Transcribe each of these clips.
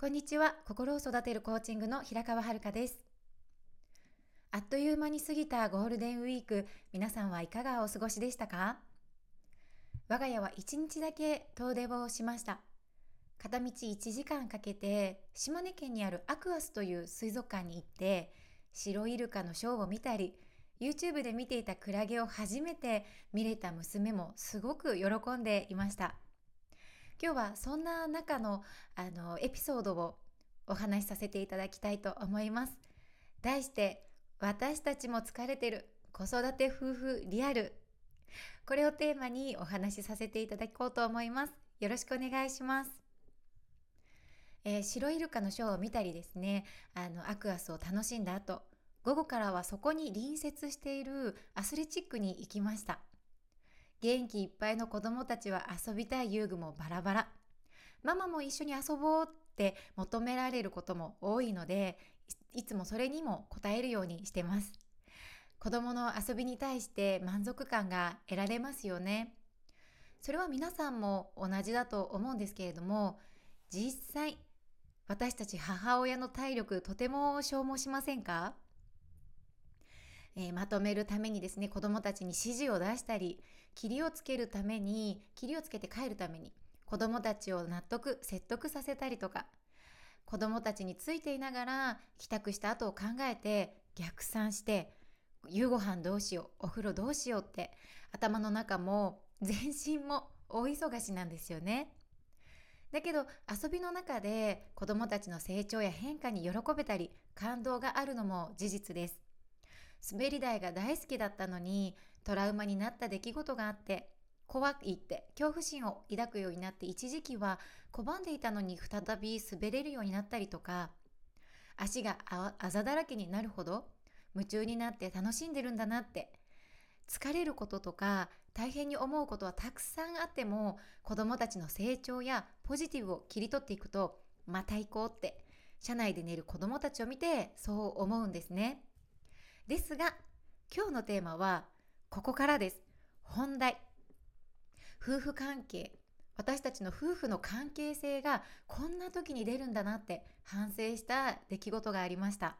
こんにちは。心を育てるコーチングの平川遥です。あっという間に過ぎたゴールデンウィーク、皆さんはいかがお過ごしでしたか？我が家は1日だけ遠出をしました。片道1時間かけて島根県にあるアクアスという水族館に行って白イルカのショーを見たり YouTube で見ていたクラゲを初めて見れた娘もすごく喜んでいました。今日はそんな中のあのエピソードをお話しさせていただきたいと思います。題して私たちも疲れてる子育て夫婦リアルこれをテーマにお話しさせていただこうと思います。よろしくお願いします。えー、白イルカのショーを見たりですね、あのアクアスを楽しんだ後、午後からはそこに隣接しているアスレチックに行きました。元気いっぱいの子供たちは遊びたい遊具もバラバラ。ママも一緒に遊ぼうって求められることも多いので、いつもそれにも応えるようにしてます。子供の遊びに対して満足感が得られますよね。それは皆さんも同じだと思うんですけれども、実際、私たち母親の体力とても消耗しませんか？えー、まとめるためにですね子どもたちに指示を出したり霧をつけるために霧をつけて帰るために子どもたちを納得説得させたりとか子どもたちについていながら帰宅した後を考えて逆算して夕ご飯どうしようお風呂どうしようって頭の中も全身も大忙しなんですよね。だけど遊びの中で子どもたちの成長や変化に喜べたり感動があるのも事実です。滑り台が大好きだったのにトラウマになった出来事があって怖いって恐怖心を抱くようになって一時期は拒んでいたのに再び滑れるようになったりとか足があざだらけになるほど夢中になって楽しんでるんだなって疲れることとか大変に思うことはたくさんあっても子どもたちの成長やポジティブを切り取っていくとまた行こうって車内で寝る子どもたちを見てそう思うんですね。ですが、今日のテーマは、ここからです。本題。夫婦関係。私たちの夫婦の関係性がこんな時に出るんだなって反省した出来事がありました。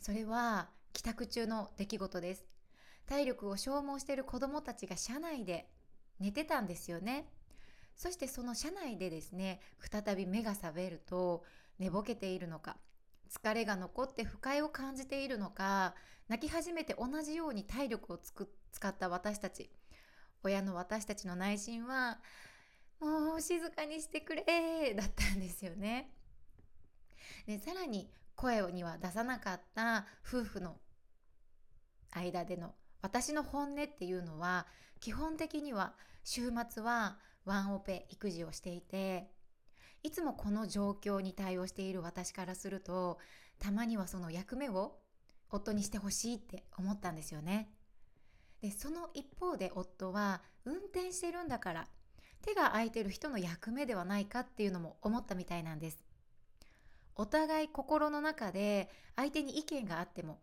それは帰宅中の出来事です。体力を消耗している子供たちが車内で寝てたんですよね。そしてその車内でですね、再び目が覚めると寝ぼけているのか、疲れが残って不快を感じているのか泣き始めて同じように体力をつく使った私たち親の私たちの内心はもう静かにしてくれだったんですよね。でさらに声には出さなかった夫婦の間での私の本音っていうのは基本的には週末はワンオペ育児をしていていつもこの状況に対応している私からするとたまにはその役目を夫にしてほしいって思ったんですよね。でその一方で夫は運転してるんだから手が空いてる人の役目ではないかっていうのも思ったみたいなんです。お互い心の中で相手に意見があっても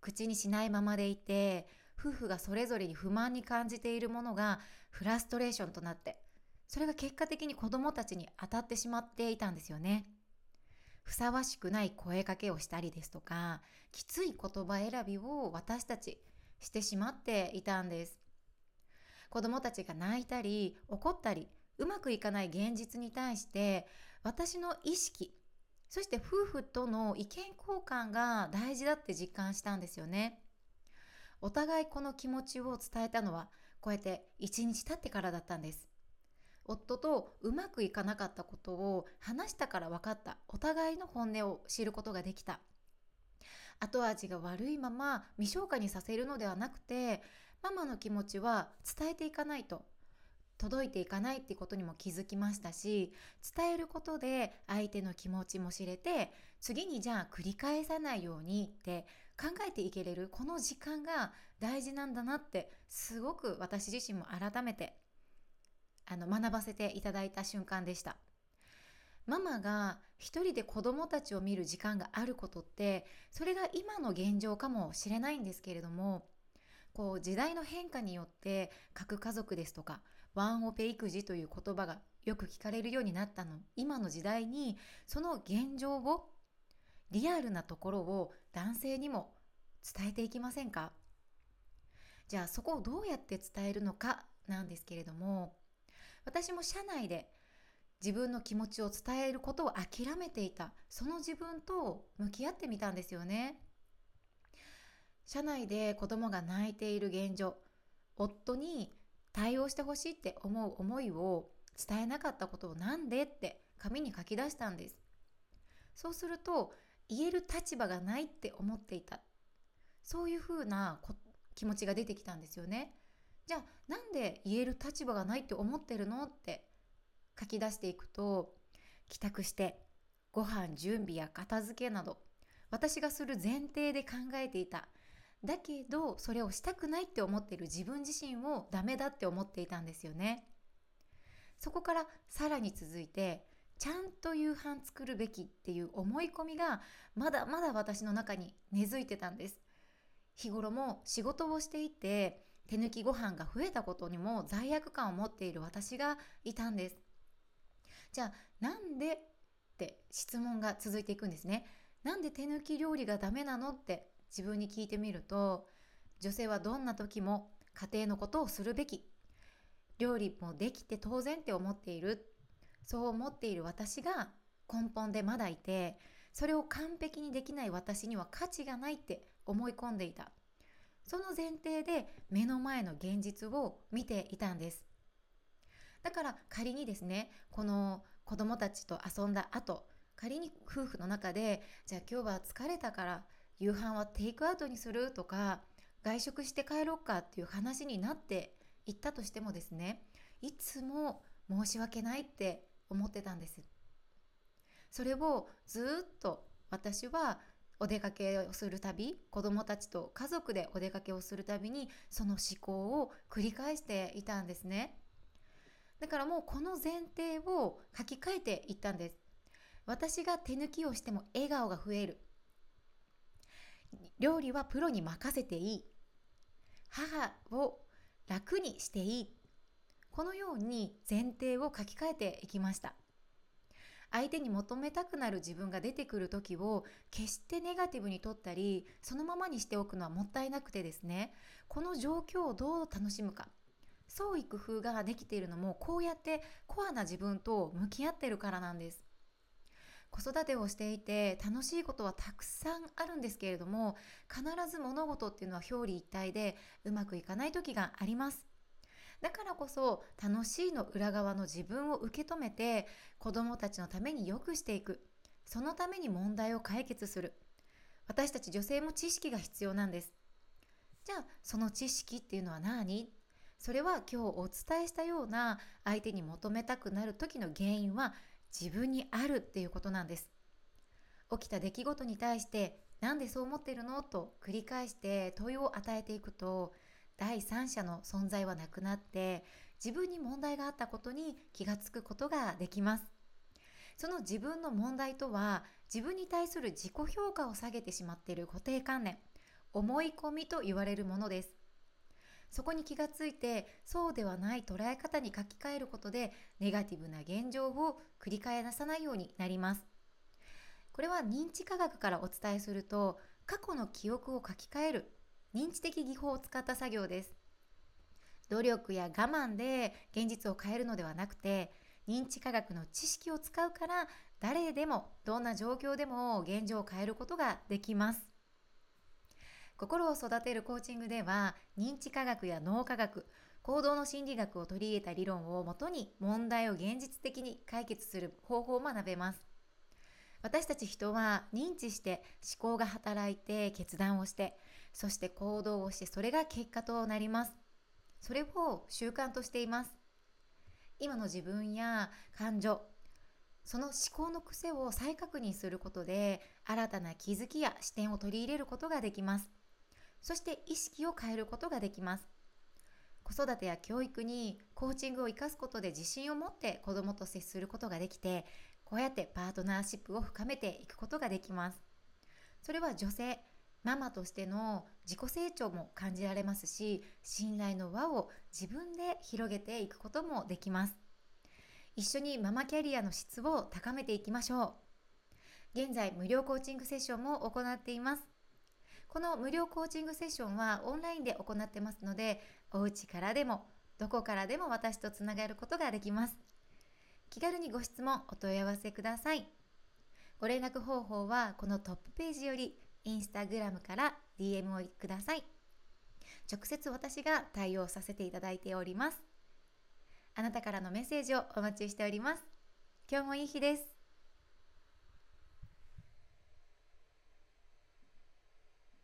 口にしないままでいて夫婦がそれぞれに不満に感じているものがフラストレーションとなってそれが結果的に子供たちに当たってしまっていたんですよね。ふさわしくない声かけをしたりですとか、きつい言葉選びを私たちしてしまっていたんです。子供たちが泣いたり怒ったりうまくいかない現実に対して私の意識そして夫婦との意見交換が大事だって実感したんですよね。お互いこの気持ちを伝えたのはこうやって一日経ってからだったんです。夫とうまくいかなかったことを話したから分かった。お互いの本音を知ることができた。後味が悪いまま未消化にさせるのではなくてママの気持ちは伝えていかないと届いていかないってことにも気づきましたし伝えることで相手の気持ちも知れて次にじゃあ繰り返さないようにって考えていけれるこの時間が大事なんだなってすごく私自身も改めてあの学ばせていただいた瞬間でした。ママが一人で子供たちを見る時間があることってそれが今の現状かもしれないんですけれどもこう時代の変化によって核家族ですとかワンオペ育児という言葉がよく聞かれるようになったの今の時代にその現状をリアルなところを男性にも伝えていきませんか？じゃあそこをどうやって伝えるのかなんですけれども私も社内で自分の気持ちを伝えることを諦めていた。その自分と向き合ってみたんですよね。社内で子供が泣いている現状。夫に対応してほしいって思う思いを伝えなかったことをなんでって紙に書き出したんです。そうすると言える立場がないって思っていた。そういうふうな気持ちが出てきたんですよね。じゃあなんで言える立場がないって思ってるの？って書き出していくと帰宅してご飯準備や片付けなど私がする前提で考えていた。だけどそれをしたくないって思ってる自分自身をダメだって思っていたんですよね。そこからさらに続いてちゃんと夕飯作るべきっていう思い込みがまだまだ私の中に根付いてたんです。日頃も仕事をしていて手抜きご飯が増えたことにも罪悪感を持っている私がいたんです。じゃあなんでって質問が続いていくんですね。なんで手抜き料理がダメなのって自分に聞いてみると女性はどんな時も家庭のことをするべき。料理もできて当然って思っている。そう思っている私が根本でまだいてそれを完璧にできない私には価値がないって思い込んでいた。その前提で目の前の現実を見ていたんです。だから仮にですねこの子供たちと遊んだ後仮に夫婦の中でじゃあ今日は疲れたから夕飯はテイクアウトにするとか外食して帰ろうかっていう話になっていったとしてもですねいつも申し訳ないって思ってたんです。それをずっと私はお出かけをするたび子供たちと家族でお出かけをするたびにその思考を繰り返していたんですね。だからもうこの前提を書き換えていったんです。私が手抜きをしても笑顔が増える。料理はプロに任せていい。母を楽にしていい。このように前提を書き換えていきました。相手に求めたくなる自分が出てくる時を決してネガティブに取ったりそのままにしておくのはもったいなくてですね。この状況をどう楽しむか。創意工夫ができているのもこうやってコアな自分と向き合ってるからなんです。子育てをしていて楽しいことはたくさんあるんですけれども必ず物事っていうのは表裏一体でうまくいかない時があります。だからこそ楽しいの裏側の自分を受け止めて子供たちのために良くしていく。そのために問題を解決する。私たち女性も知識が必要なんです。じゃあその知識っていうのは何？それは今日お伝えしたような相手に求めたくなる時の原因は自分にあるっていうことなんです。起きた出来事に対してなんでそう思ってるの？と繰り返して問いを与えていくと第三者の存在はなくなって自分に問題があったことに気がつくことができます。その自分の問題とは自分に対する自己評価を下げてしまっている固定観念思い込みと言われるものです。そこに気がついてそうではない捉え方に書き換えることでネガティブな現状を繰り返さないようになります。これは認知科学からお伝えすると過去の記憶を書き換える認知的技法を使った作業です。努力や我慢で現実を変えるのではなくて認知科学の知識を使うから誰でもどんな状況でも現状を変えることができます。心を育てるコーチングでは認知科学や脳科学行動の心理学を取り入れた理論をもとに問題を現実的に解決する方法を学べます。私たち人は認知して思考が働いて決断をしてそして行動をしてそれが結果となります。それを習慣としています。今の自分や感情その思考の癖を再確認することで新たな気づきや視点を取り入れることができます。そして意識を変えることができます。子育てや教育にコーチングを生かすことで自信を持って子どもと接することができてこうやってパートナーシップを深めていくことができます。それは女性ママとしての自己成長も感じられますし信頼の輪を自分で広げていくこともできます。一緒にママキャリアの質を高めていきましょう。現在無料コーチングセッションも行っています。この無料コーチングセッションはオンラインで行ってますのでお家からでもどこからでも私とつながることができます。気軽にご質問お問い合わせください。ご連絡方法はこのトップページよりインスタグラムから DM をください。直接私が対応させていただいております。あなたからのメッセージをお待ちしております。今日もいい日です。